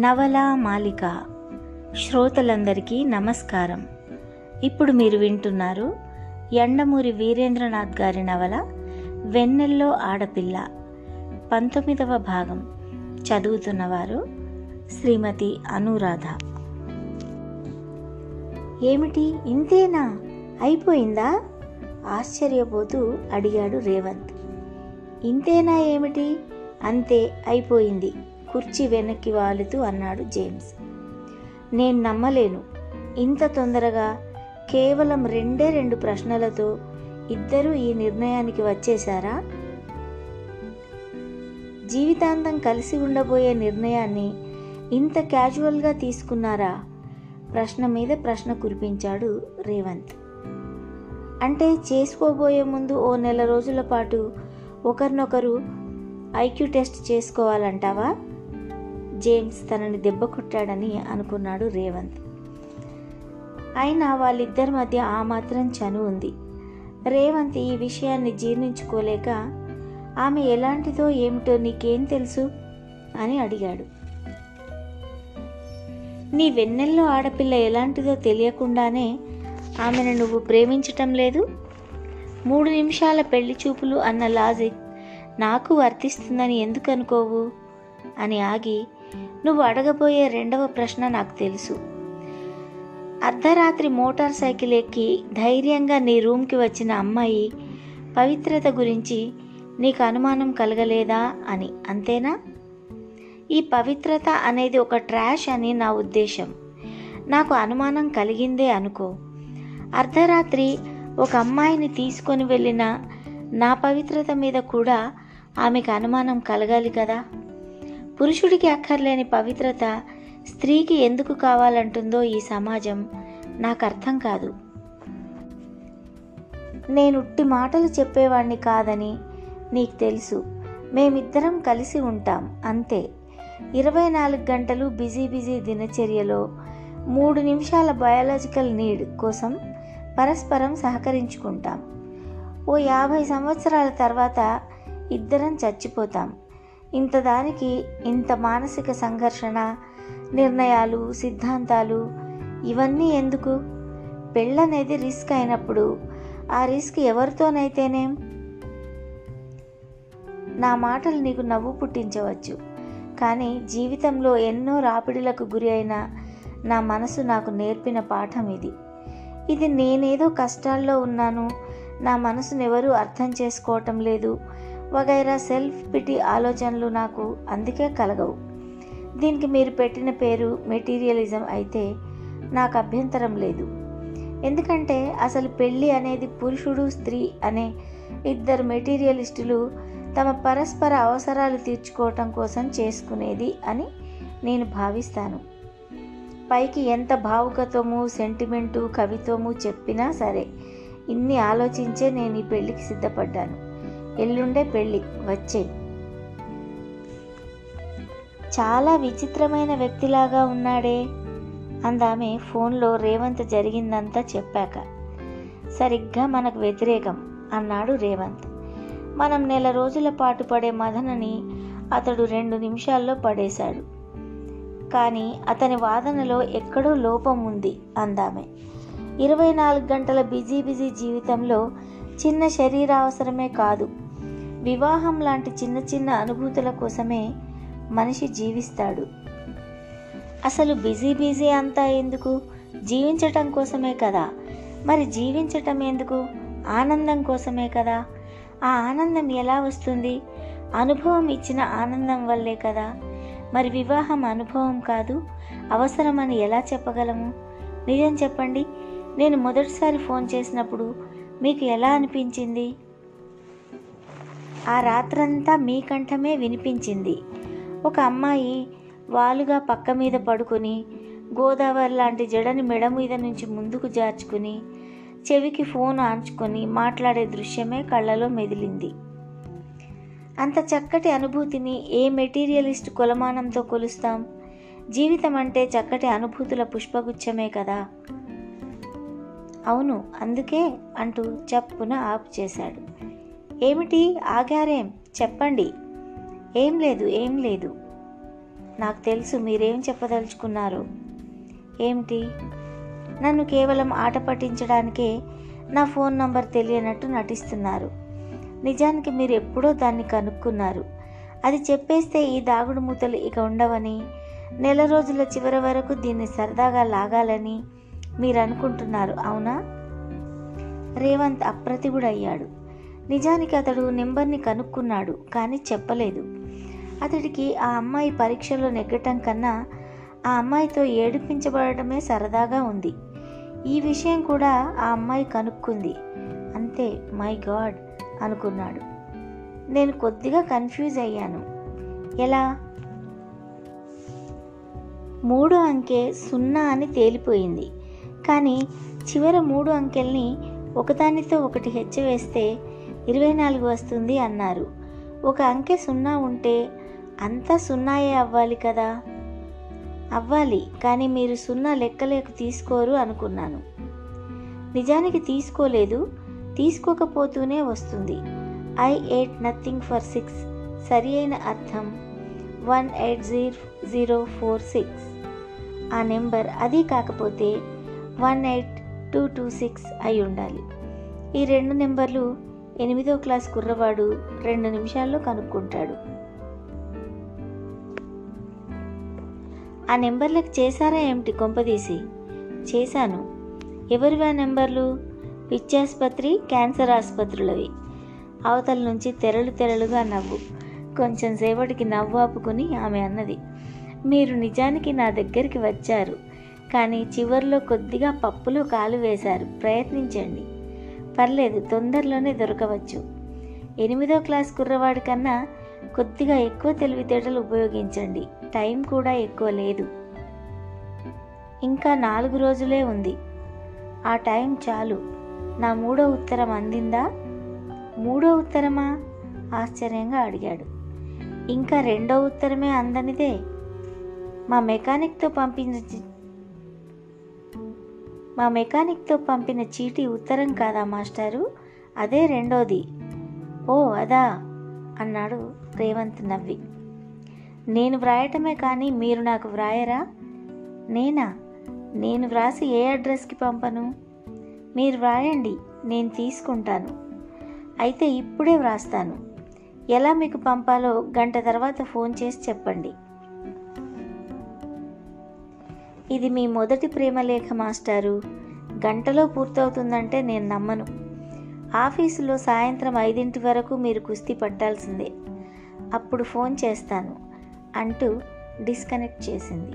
నవల మాలిక శ్రోతలందరికీ నమస్కారం. ఇప్పుడు మీరు వింటున్నారు ఎండమూరి వీరేంద్రనాథ్ గారి నవల వెన్నెల్లో ఆడపిల్ల పంతొమ్మిదవ భాగం. చదువుతున్నవారు శ్రీమతి అనురాధ. ఏమిటి? ఇంతేనా? అయిపోయిందా? ఆశ్చర్యపోతూ అడిగాడు రేవంత్. ఇంతేనా ఏమిటి? అంతే అయిపోయింది. కుర్చీ వెనక్కి వాలుతూ అన్నాడు జేమ్స్. నేను నమ్మలేను. ఇంత తొందరగా కేవలం రెండే రెండు ప్రశ్నలతో ఇద్దరూ ఈ నిర్ణయానికి వచ్చేశారా? జీవితాంతం కలిసి ఉండబోయే నిర్ణయాన్ని ఇంత క్యాజువల్గా తీసుకున్నారా? ప్రశ్న మీద ప్రశ్న కురిపించాడు రేవంత్. అంటే చేసుకోబోయే ముందు ఓ నెల రోజుల పాటు ఒకరినొకరు ఐక్యూ టెస్ట్ చేసుకోవాలంటావా? జేమ్స్ తనని దెబ్బ కొట్టాడని అనుకున్నాడు రేవంత్. అయినా వాళ్ళిద్దరి మధ్య ఆ మాత్రం చను ఉంది. రేవంత్ ఈ విషయాన్ని జీర్ణించుకోలేక ఆమె ఎలాంటిదో ఏమిటో నీకేం తెలుసు? అని అడిగాడు. నీ వెన్నెల్లో ఆడపిల్ల ఎలాంటిదో తెలియకుండానే ఆమెను నువ్వు ప్రేమించటం లేదు? మూడు నిమిషాల పెళ్ళి చూపులు అన్న లాజిక్ నాకు వర్తిస్తుందని ఎందుకు అనుకోవు అని ఆగి నువ్వు అడగబోయే రెండవ ప్రశ్న నాకు తెలుసు. అర్ధరాత్రి మోటార్ సైకిల్ ఎక్కి ధైర్యంగా నీ రూమ్కి వచ్చిన అమ్మాయి పవిత్రత గురించి నీకు అనుమానం కలగలేదా అని అంతేనా? ఈ పవిత్రత అనేది ఒక ట్రాష్ అని నా ఉద్దేశం. నాకు అనుమానం కలిగిందే అనుకో. అర్ధరాత్రి ఒక అమ్మాయిని తీసుకొని వెళ్ళిన నా పవిత్రత మీద కూడా ఆమెకు అనుమానం కలగాలి కదా? పురుషుడికి అక్కర్లేని పవిత్రత స్త్రీకి ఎందుకు కావాలంటుందో ఈ సమాజం నాకు అర్థం కాదు. నేను ఉట్టి మాటలు చెప్పేవాణ్ణి కాదని నీకు తెలుసు. మేమిద్దరం కలిసి ఉంటాం అంతే. ఇరవై నాలుగు గంటలు బిజీ బిజీ దినచర్యలో మూడు నిమిషాల బయాలజికల్ నీడ్ కోసం పరస్పరం సహకరించుకుంటాం. ఓ యాభై సంవత్సరాల తర్వాత ఇద్దరం చచ్చిపోతాం. ఇంతదానికి ఇంత మానసిక సంఘర్షణ నిర్ణయాలు సిద్ధాంతాలు ఇవన్నీ ఎందుకు? పెళ్ళనేది రిస్క్ అయినప్పుడు ఆ రిస్క్ ఎవరితోనైతేనేం? నా మాటలు నీకు నవ్వు పుట్టించవచ్చు కానీ జీవితంలో ఎన్నో రాపిడులకు గురి అయిన నా మనసు నాకు నేర్పిన పాఠం ఇది. ఇది నేనేదో కష్టాల్లో ఉన్నాను నా మనసునెవరూ అర్థం చేసుకోవటం లేదు వగైరా సెల్ఫ్ పిటి ఆలోచనలు నాకు అందుకే కలగవు. దీనికి మీరు పెట్టిన పేరు మెటీరియలిజం అయితే నాకు అభ్యంతరం లేదు. ఎందుకంటే అసలు పెళ్ళి అనేది పురుషుడు స్త్రీ అనే ఇద్దరు మెటీరియలిస్టులు తమ పరస్పర అవసరాలు తీర్చుకోవటం కోసం చేసుకునేది అని నేను భావిస్తాను. పైకి ఎంత భావుకత్వము సెంటిమెంటు కవిత్వము చెప్పినా సరే ఇన్ని ఆలోచించే నేను ఈ పెళ్ళికి సిద్ధపడ్డాను. ఎల్లుండే పెళ్ళి వచ్చే. చాలా విచిత్రమైన వ్యక్తిలాగా ఉన్నాడే అందామె ఫోన్లో రేవంత్ జరిగిందంతా చెప్పాక. సరిగ్గా మనకు వ్యతిరేకం అన్నాడు రేవంత్. మనం నెల రోజుల పాటు పడే మదనని అతడు రెండు నిమిషాల్లో పడేశాడు. కానీ అతని వాదనలో ఎక్కడో లోపం ఉంది అందామె. ఇరవై నాలుగు గంటల బిజీ బిజీ జీవితంలో చిన్న శరీర అవసరమే కాదు. వివాహం లాంటి చిన్న చిన్న అనుభూతుల కోసమే మనిషి జీవిస్తాడు. అసలు బిజీ బిజీ అంతా ఎందుకు? జీవించటం కోసమే కదా. మరి జీవించటం ఎందుకు? ఆనందం కోసమే కదా. ఆ ఆనందం ఎలా వస్తుంది? అనుభవం ఇచ్చిన ఆనందం వల్లే కదా. మరి వివాహం అనుభవం కాదు అవసరమని ఎలా చెప్పగలము? నిజం చెప్పండి. నేను మొదటిసారి ఫోన్ చేసినప్పుడు మీకు ఎలా అనిపించింది? ఆ రాత్రంతా మీ కంఠమే వినిపించింది. ఒక అమ్మాయి వాలుగా పక్క మీద పడుకొని గోదావరి లాంటి జడని మెడ మీద నుంచి ముందుకు జార్చుకుని చెవికి ఫోన్ ఆంచుకొని మాట్లాడే దృశ్యమే కళ్ళలో మెదిలింది. అంత చక్కటి అనుభూతిని ఏ మెటీరియలిస్ట్ కొలమానంతో కొలుస్తాం? జీవితం అంటే చక్కటి అనుభూతుల పుష్పగుచ్చమే కదా. అవును అందుకే అంటూ చప్పున ఆపు చేశాడు. ఏమిటి ఆగారేం? చెప్పండి. ఏం లేదు ఏం లేదు. నాకు తెలుసు మీరేం చెప్పదలుచుకున్నారు. ఏమిటి? నన్ను కేవలం ఆట పట్టించడానికే నా ఫోన్ నంబర్ తెలియనట్టు నటిస్తున్నారు. నిజానికి మీరు ఎప్పుడో దాన్ని కనుక్కున్నారు. అది చెప్పేస్తే ఈ దాగుడు మూతలు ఇక ఉండవని నెల రోజుల చివరి వరకు దీన్ని సరదాగా లాగాలని మీరు అనుకుంటున్నారు అవునా? రేవంత్ అప్రతిభుడయ్యాడు. నిజానికి అతడు నెంబర్ని కనుక్కున్నాడు కానీ చెప్పలేదు. అతడికి ఆ అమ్మాయి పరీక్షలో నెగ్గటం కన్నా ఆ అమ్మాయితో ఏడిపించబడటమే సరదాగా ఉంది. ఈ విషయం కూడా ఆ అమ్మాయి కనుక్కుంది. అంతే మై గాడ్ అనుకున్నాడు. నేను కొద్దిగా కన్ఫ్యూజ్ అయ్యాను. ఎలా? మూడో అంకె సున్నా అని తేలిపోయింది. కానీ చివరి మూడు అంకెల్ని ఒకదానితో ఒకటి హెచ్చవేస్తే ఇరవై నాలుగు వస్తుంది అన్నారు. ఒక అంకె సున్నా ఉంటే అంతా సున్నాయే అవ్వాలి కదా? అవ్వాలి కానీ మీరు సున్నా లెక్కలేకు తీసుకోరు అనుకున్నాను. నిజానికి తీసుకోలేదు తీసుకోకపోతూనే వస్తుంది. I eight nothing four six సరి అయిన అర్థం. One eight zero zero four six. ఆ నెంబర్ అది కాకపోతే one eight two two six అయి ఉండాలి. ఈ రెండు నెంబర్లు ఎనిమిదో క్లాస్ కుర్రవాడు రెండు నిమిషాల్లో కనుక్కుంటాడు. ఆ నెంబర్లకు చేశారా ఏమిటి కొంపదీసి చేశాను. ఎవరివి ఆ నెంబర్లు? పిచ్చాసుపత్రి క్యాన్సర్ ఆసుపత్రులవి. అవతల నుంచి తెరలు తెరలుగా నవ్వు. కొంచెం సేపటికి నవ్వు ఆపుకుని ఆమె అన్నది. మీరు నిజానికి నా దగ్గరికి వచ్చారు. కానీ చివర్లో కొద్దిగా పప్పులు కాలు వేశారు. ప్రయత్నించండి. పర్లేదు తొందరలోనే దొరకవచ్చు. ఎనిమిదో క్లాస్ కుర్రవాడి కన్నా కొద్దిగా ఎక్కువ తెలివితేటలు ఉపయోగించండి. టైం కూడా ఎక్కువ లేదు. ఇంకా నాలుగు రోజులే ఉంది. ఆ టైం చాలు. నా మూడో ఉత్తరం అందిందా? మూడో ఉత్తరమా? ఆశ్చర్యంగా అడిగాడు. ఇంకా రెండో ఉత్తరమే అందనిదే. మా మెకానిక్తో పంపించి మా మెకానిక్తో పంపిన చీటీ ఉత్తరం కాదా మాస్టారు? అదే రెండోది. ఓ అదా అన్నాడు రేవంత్ నవ్వి. నేను వ్రాయటమే కానీ మీరు నాకు వ్రాయరా? నేనా? నేను వ్రాసి ఏ అడ్రస్కి పంపను? మీరు వ్రాయండి నేను తీసుకుంటాను. అయితే ఇప్పుడే వ్రాస్తాను. ఎలా మీకు పంపాలో గంట తర్వాత ఫోన్ చేసి చెప్పండి. ఇది మీ మొదటి ప్రేమలేఖ మాస్టారు. గంటలో పూర్తవుతుందంటే నేను నమ్మను. ఆఫీసులో సాయంత్రం ఐదింటి వరకు మీరు కుస్తీ పట్టాల్సిందే. అప్పుడు ఫోన్ చేస్తాను అంటూ డిస్కనెక్ట్ చేసింది.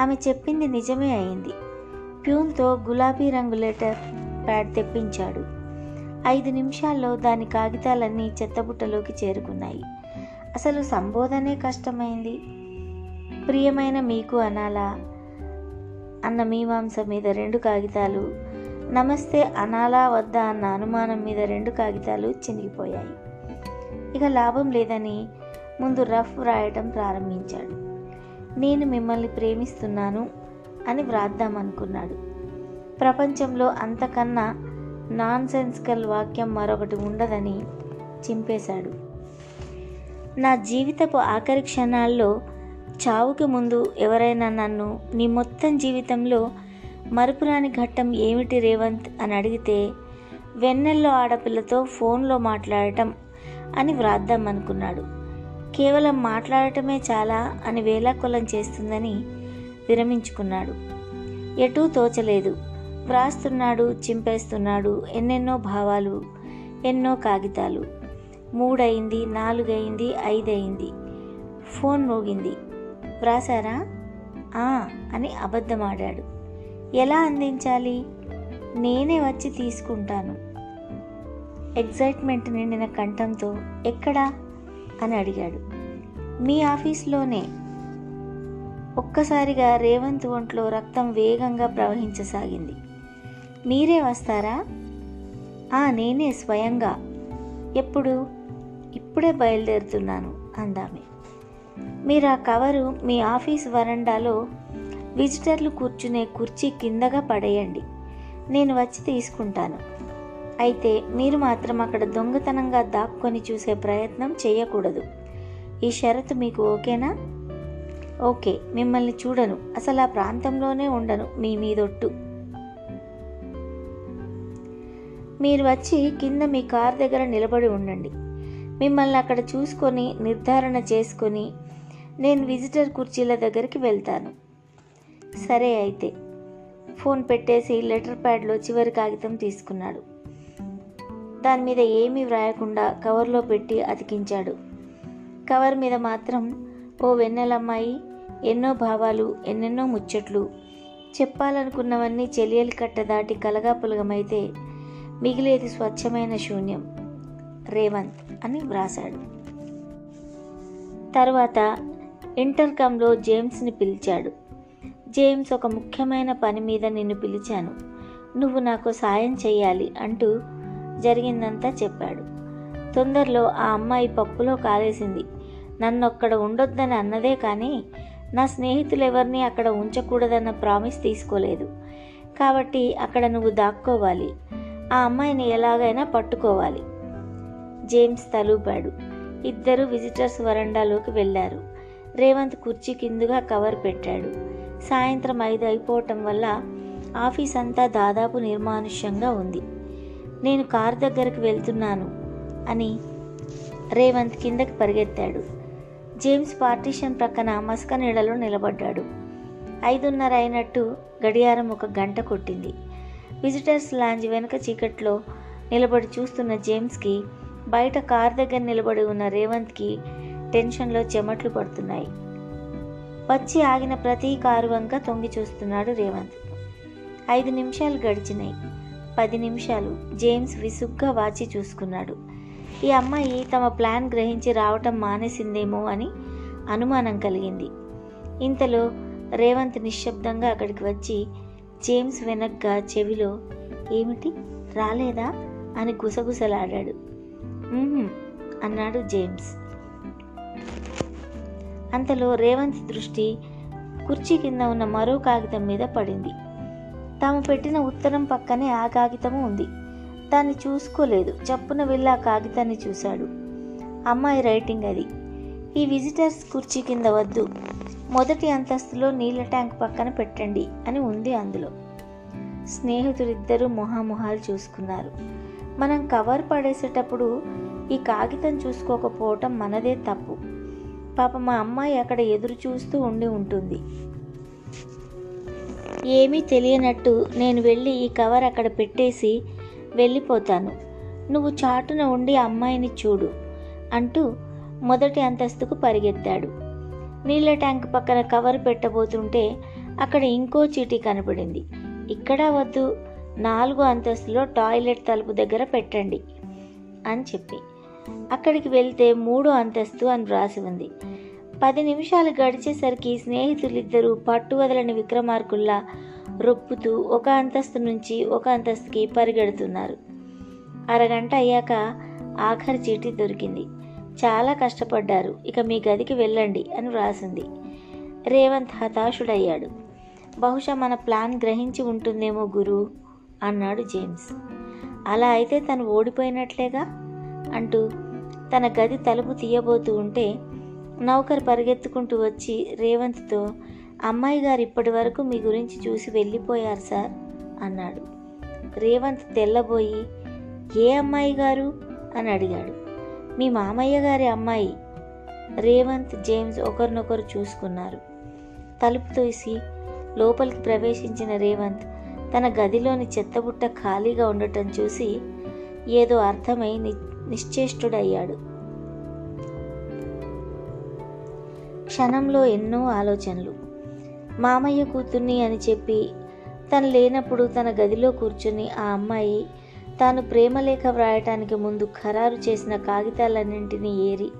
ఆమె చెప్పింది నిజమే అయింది. ప్యూన్తో గులాబీ రంగు లెటర్ ప్యాడ్ తెప్పించాడు. ఐదు నిమిషాల్లో దాని కాగితాలన్నీ చెత్తబుట్టలోకి చేరుకున్నాయి. అసలు సంబోధనే కష్టమైంది. ప్రియమైన మీకు అనాలా? అన్న మీమాంస మీద రెండు కాగితాలు. నమస్తే అనాలా వద్దా అన్న అనుమానం మీద రెండు కాగితాలు చినిగిపోయాయి. ఇక లాభం లేదని ముందు రఫ్ వ్రాయటం ప్రారంభించాడు. నేను మిమ్మల్ని ప్రేమిస్తున్నాను అని వ్రాద్దామనుకున్నాడు ప్రపంచంలో అంతకన్నా నాన్ సెన్స్కల్ వాక్యం మరొకటి ఉండదని చింపేశాడు. నా జీవితపు ఆఖరి క్షణాల్లో చావుకి ముందు ఎవరైనా నన్ను నీ మొత్తం జీవితంలో మరుపురాని ఘట్టం ఏమిటి రేవంత్? అని అడిగితే వెన్నెల్లో ఆడపిల్లతో ఫోన్లో మాట్లాడటం అని వ్రాద్దాం అనుకున్నాడు. కేవలం మాట్లాడటమే చాలా అని వేలాకొలం చేస్తుందని విరమించుకున్నాడు. ఎటూ తోచలేదు. వ్రాస్తున్నాడు చింపేస్తున్నాడు ఎన్నెన్నో భావాలు ఎన్నో కాగితాలు. మూడయింది నాలుగయింది ఐదయింది. ఫోన్ మోగింది. వ్రాసారా ఆ అని అబద్ధమాడాడు. ఎలా అందించాలి? నేనే వచ్చి తీసుకుంటాను. ఎగ్జైట్మెంట్ నిండిన కంఠంతో ఎక్కడా? అని అడిగాడు. మీ ఆఫీస్లోనే. ఒక్కసారిగా రేవంత్ ఒంట్లో రక్తం వేగంగా ప్రవహించసాగింది. మీరే వస్తారా? ఆ నేనే స్వయంగా. ఎప్పుడు? ఇప్పుడే బయలుదేరుతున్నాను అందామే. మీరు ఆ కవరు మీ ఆఫీస్ వరండాలో విజిటర్లు కూర్చునే కుర్చీ కిందగా పడేయండి. నేను వచ్చి తీసుకుంటాను. అయితే మీరు మాత్రం అక్కడ దొంగతనంగా దాక్కొని చూసే ప్రయత్నం చేయకూడదు. ఈ షరతు మీకు ఓకేనా? ఓకే మిమ్మల్ని చూడను. అసలు ఆ ప్రాంతంలోనే ఉండను. మీ మీదొట్టు. మీరు వచ్చి కింద మీ కార్ దగ్గర నిలబడి ఉండండి. మిమ్మల్ని అక్కడ చూసుకొని నిర్ధారణ చేసుకొని నేను విజిటర్ కుర్చీల దగ్గరికి వెళ్తాను. సరే అయితే. ఫోన్ పెట్టేసి లెటర్ ప్యాడ్లో చివరి కాగితం తీసుకున్నాడు. దాని మీద ఏమీ వ్రాయకుండా కవర్లో పెట్టి అతికించాడు. కవర్ మీద మాత్రం ఓ వెన్నెలమ్మాయి ఎన్నో భావాలు ఎన్నెన్నో ముచ్చట్లు. చెప్పాలనుకున్నవన్నీ చెలియలి కట్ట దాటి కలగా పులగమైతే మిగిలేది స్వచ్ఛమైన శూన్యం. రేవంత్. అని వ్రాశాడు. తర్వాత ఇంటర్కమ్లో జేమ్స్ని పిలిచాడు. జేమ్స్ ఒక ముఖ్యమైన పని మీద నిన్ను పిలిచాను. నువ్వు నాకు సాయం చేయాలి అంటూ జరిగిందంతా చెప్పాడు. తొందరలో ఆ అమ్మాయి పప్పులో కాలేసింది. నన్నొక్కడ ఉండొద్దని అన్నదే కానీ నా స్నేహితులు ఎవరిని అక్కడ ఉంచకూడదన్న ప్రామిస్ తీసుకోలేదు. కాబట్టి అక్కడ నువ్వు దాక్కోవాలి. ఆ అమ్మాయిని ఎలాగైనా పట్టుకోవాలి. జేమ్స్ తలూపాడు. ఇద్దరు విజిటర్స్ వరండాలోకి వెళ్ళారు. రేవంత్ కుర్చీ కిందుగా కవర్ పెట్టాడు. సాయంత్రం ఐదు అయిపోవటం వల్ల ఆఫీస్ అంతా దాదాపు నిర్మానుష్యంగా ఉంది. నేను కార్ దగ్గరకు వెళ్తున్నాను అని రేవంత్ కిందకి పరిగెత్తాడు. జేమ్స్ పార్టీషన్ ప్రక్కన మస్క నీడలో నిలబడ్డాడు. ఐదున్నర అయినట్టు గడియారం ఒక గంట కొట్టింది. విజిటర్స్ లాంజ్ వెనుక చీకట్లో నిలబడి చూస్తున్న జేమ్స్కి బయట కార్ దగ్గర నిలబడి ఉన్న రేవంత్కి టెన్షన్లో చెమట్లు పడుతున్నాయి. వచ్చి ఆగిన ప్రతి కారు వంక తొంగి చూస్తున్నాడు రేవంత్. ఐదు నిమిషాలు గడిచినాయి. పది నిమిషాలు జేమ్స్ విసుగ్గా వాచి చూసుకున్నాడు. ఈ అమ్మాయి తమ ప్లాన్ గ్రహించి రావటం మానేసిందేమో అని అనుమానం కలిగింది. ఇంతలో రేవంత్ నిశ్శబ్దంగా అక్కడికి వచ్చి జేమ్స్ వెనక్గా చెవిలో ఏమిటి? రాలేదా? అని గుసగుసలాడాడు. అన్నాడు జేమ్స్. అంతలో రేవంత్ దృష్టి కుర్చీ కింద ఉన్న మరో కాగితం మీద పడింది. తాము పెట్టిన ఉత్తరం పక్కనే ఆ కాగితము ఉంది. దాన్ని చూసుకోలేదు. చప్పున వెళ్ళి ఆ కాగితాన్ని చూశాడు. అమ్మాయి రైటింగ్ అది. ఈ విజిటర్స్ కుర్చీ కింద వద్దు. మొదటి అంతస్తులో నీళ్ళ ట్యాంక్ పక్కన పెట్టండి అని ఉంది అందులో. స్నేహితులిద్దరూ మొహామొహాలు చూసుకున్నారు. మనం కవర్ పడేసేటప్పుడు ఈ కాగితం చూసుకోకపోవటం మనదే తప్పు. పాప మా అమ్మాయి అక్కడ ఎదురు చూస్తూ ఉండి ఉంటుంది. ఏమీ తెలియనట్టు నేను వెళ్ళి ఈ కవర్ అక్కడ పెట్టేసి వెళ్ళిపోతాను. నువ్వు చాటున ఉండి అమ్మాయిని చూడు అంటూ మొదటి అంతస్తుకు పరిగెత్తాడు. నీళ్ళ ట్యాంక్ పక్కన కవర్ పెట్టబోతుంటే అక్కడ ఇంకో చీటీ కనపడింది. ఇక్కడ వద్దు నాలుగు అంతస్తులో టాయిలెట్ తలుపు దగ్గర పెట్టండి అని చెప్పి. అక్కడికి వెళ్తే మూడో అంతస్తు అని వ్రాసి ఉంది. పది నిమిషాలు గడిచేసరికి స్నేహితులిద్దరూ పట్టు వదలని విక్రమార్కుల్లా రొప్పుతూ ఒక అంతస్తు నుంచి ఒక అంతస్తుకి పరిగెడుతున్నారు. అరగంట అయ్యాక ఆఖరి చీటీ దొరికింది. చాలా కష్టపడ్డారు. ఇక మీ గదికి వెళ్ళండి అని వ్రాసింది. రేవంత్ హతాశుడయ్యాడు. బహుశా మన ప్లాన్ గ్రహించి ఉంటుందేమో గురు? అన్నాడు జేమ్స్. అలా అయితే తను ఓడిపోయినట్లేగా? అంటూ తన గది తలుపు తీయబోతూ ఉంటే నౌకర్ పరిగెత్తుకుంటూ వచ్చి రేవంత్తో అమ్మాయి గారు ఇప్పటి వరకు మీ గురించి చూసి వెళ్ళిపోయారు సార్ అన్నాడు. రేవంత్ తెల్లబోయి ఏ అమ్మాయి గారు? అని అడిగాడు. మీ మామయ్య గారి అమ్మాయి. రేవంత్ జేమ్స్ ఒకరినొకరు చూసుకున్నారు. తలుపు తోసి లోపలికి ప్రవేశించిన రేవంత్ తన గదిలోని చెత్తబుట్ట ఖాళీగా ఉండటం చూసి ఏదో అర్థమై ని నిశ్చేష్టుడయ్యాడు. క్షణంలో ఎన్నో ఆలోచనలు. మామయ్య కూతుర్ని అని చెప్పి తను లేనప్పుడు తన గదిలో కూర్చుని ఆ అమ్మాయి తాను ప్రేమలేఖ వ్రాయటానికి ముందు ఖరారు చేసిన కాగితాలన్నింటినీ ఏరి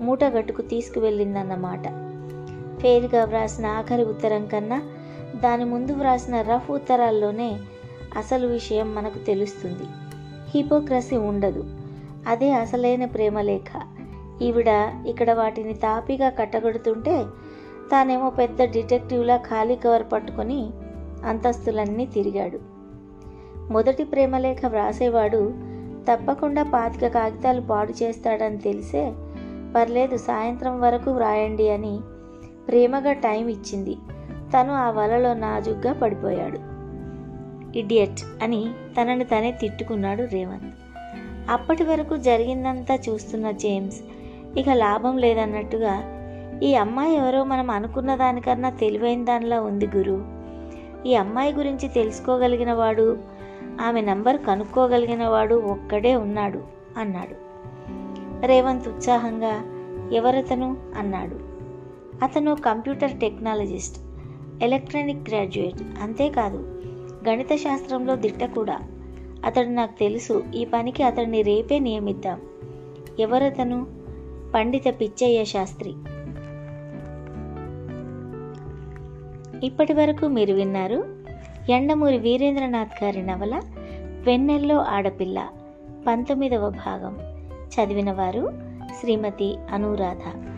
మూటగట్టుకు తీసుకువెళ్ళిందన్నమాట. ఫేర్గా వ్రాసిన ఆఖరి ఉత్తరం కన్నా దాని ముందు వ్రాసిన రఫ్ ఉత్తరాల్లోనే అసలు విషయం మనకు తెలుస్తుంది. హిపోక్రసీ ఉండదు. అదే అసలైన ప్రేమలేఖ ఈవిడ ఇక్కడ వాటిని తాపిగా కట్టగడుతుంటే తానేమో పెద్ద డిటెక్టివ్లా ఖాళీ కవర్ పట్టుకొని అంతస్తులన్నీ తిరిగాడు. మొదటి ప్రేమలేఖ వ్రాసేవాడు తప్పకుండా పాతిక కాగితాలు పాడు చేస్తాడని తెలిసే పర్లేదు సాయంత్రం వరకు వ్రాయండి అని ప్రేమగా టైం ఇచ్చింది. తను ఆ వలలో నాజుగ్గా పడిపోయాడు. ఇడియట్ అని తనని తనే తిట్టుకున్నాడు రేవంత్. అప్పటి వరకు జరిగిందంతా చూస్తున్న జేమ్స్ ఇక లాభం లేదన్నట్టుగా ఈ అమ్మాయి ఎవరో మనం అనుకున్న దానికన్నా తెలివైన దానిలా ఉంది గురు. ఈ అమ్మాయి గురించి తెలుసుకోగలిగిన వాడు ఆమె నంబర్ కనుక్కోగలిగిన వాడు ఒక్కడే ఉన్నాడు అన్నాడు. రేవంత్ ఉత్సాహంగా ఎవరతను? అన్నాడు. అతను కంప్యూటర్ టెక్నాలజిస్ట్. Electronic graduate. అంతేకాదు గణిత శాస్త్రంలో దిట్ట కూడా. అతడు నాకు తెలుసు ఈ పనికి అతడిని రేపే నియమిద్దాం. ఎవరతను? పండిత పిచ్చయ్య శాస్త్రి. ఇప్పటి వరకు మీరు విన్నారు ఎండమూరి వీరేంద్రనాథ్ గారి నవల వెన్నెల్లో ఆడపిల్ల పంతొమ్మిదవ భాగం. చదివిన వారు శ్రీమతి అనురాధ.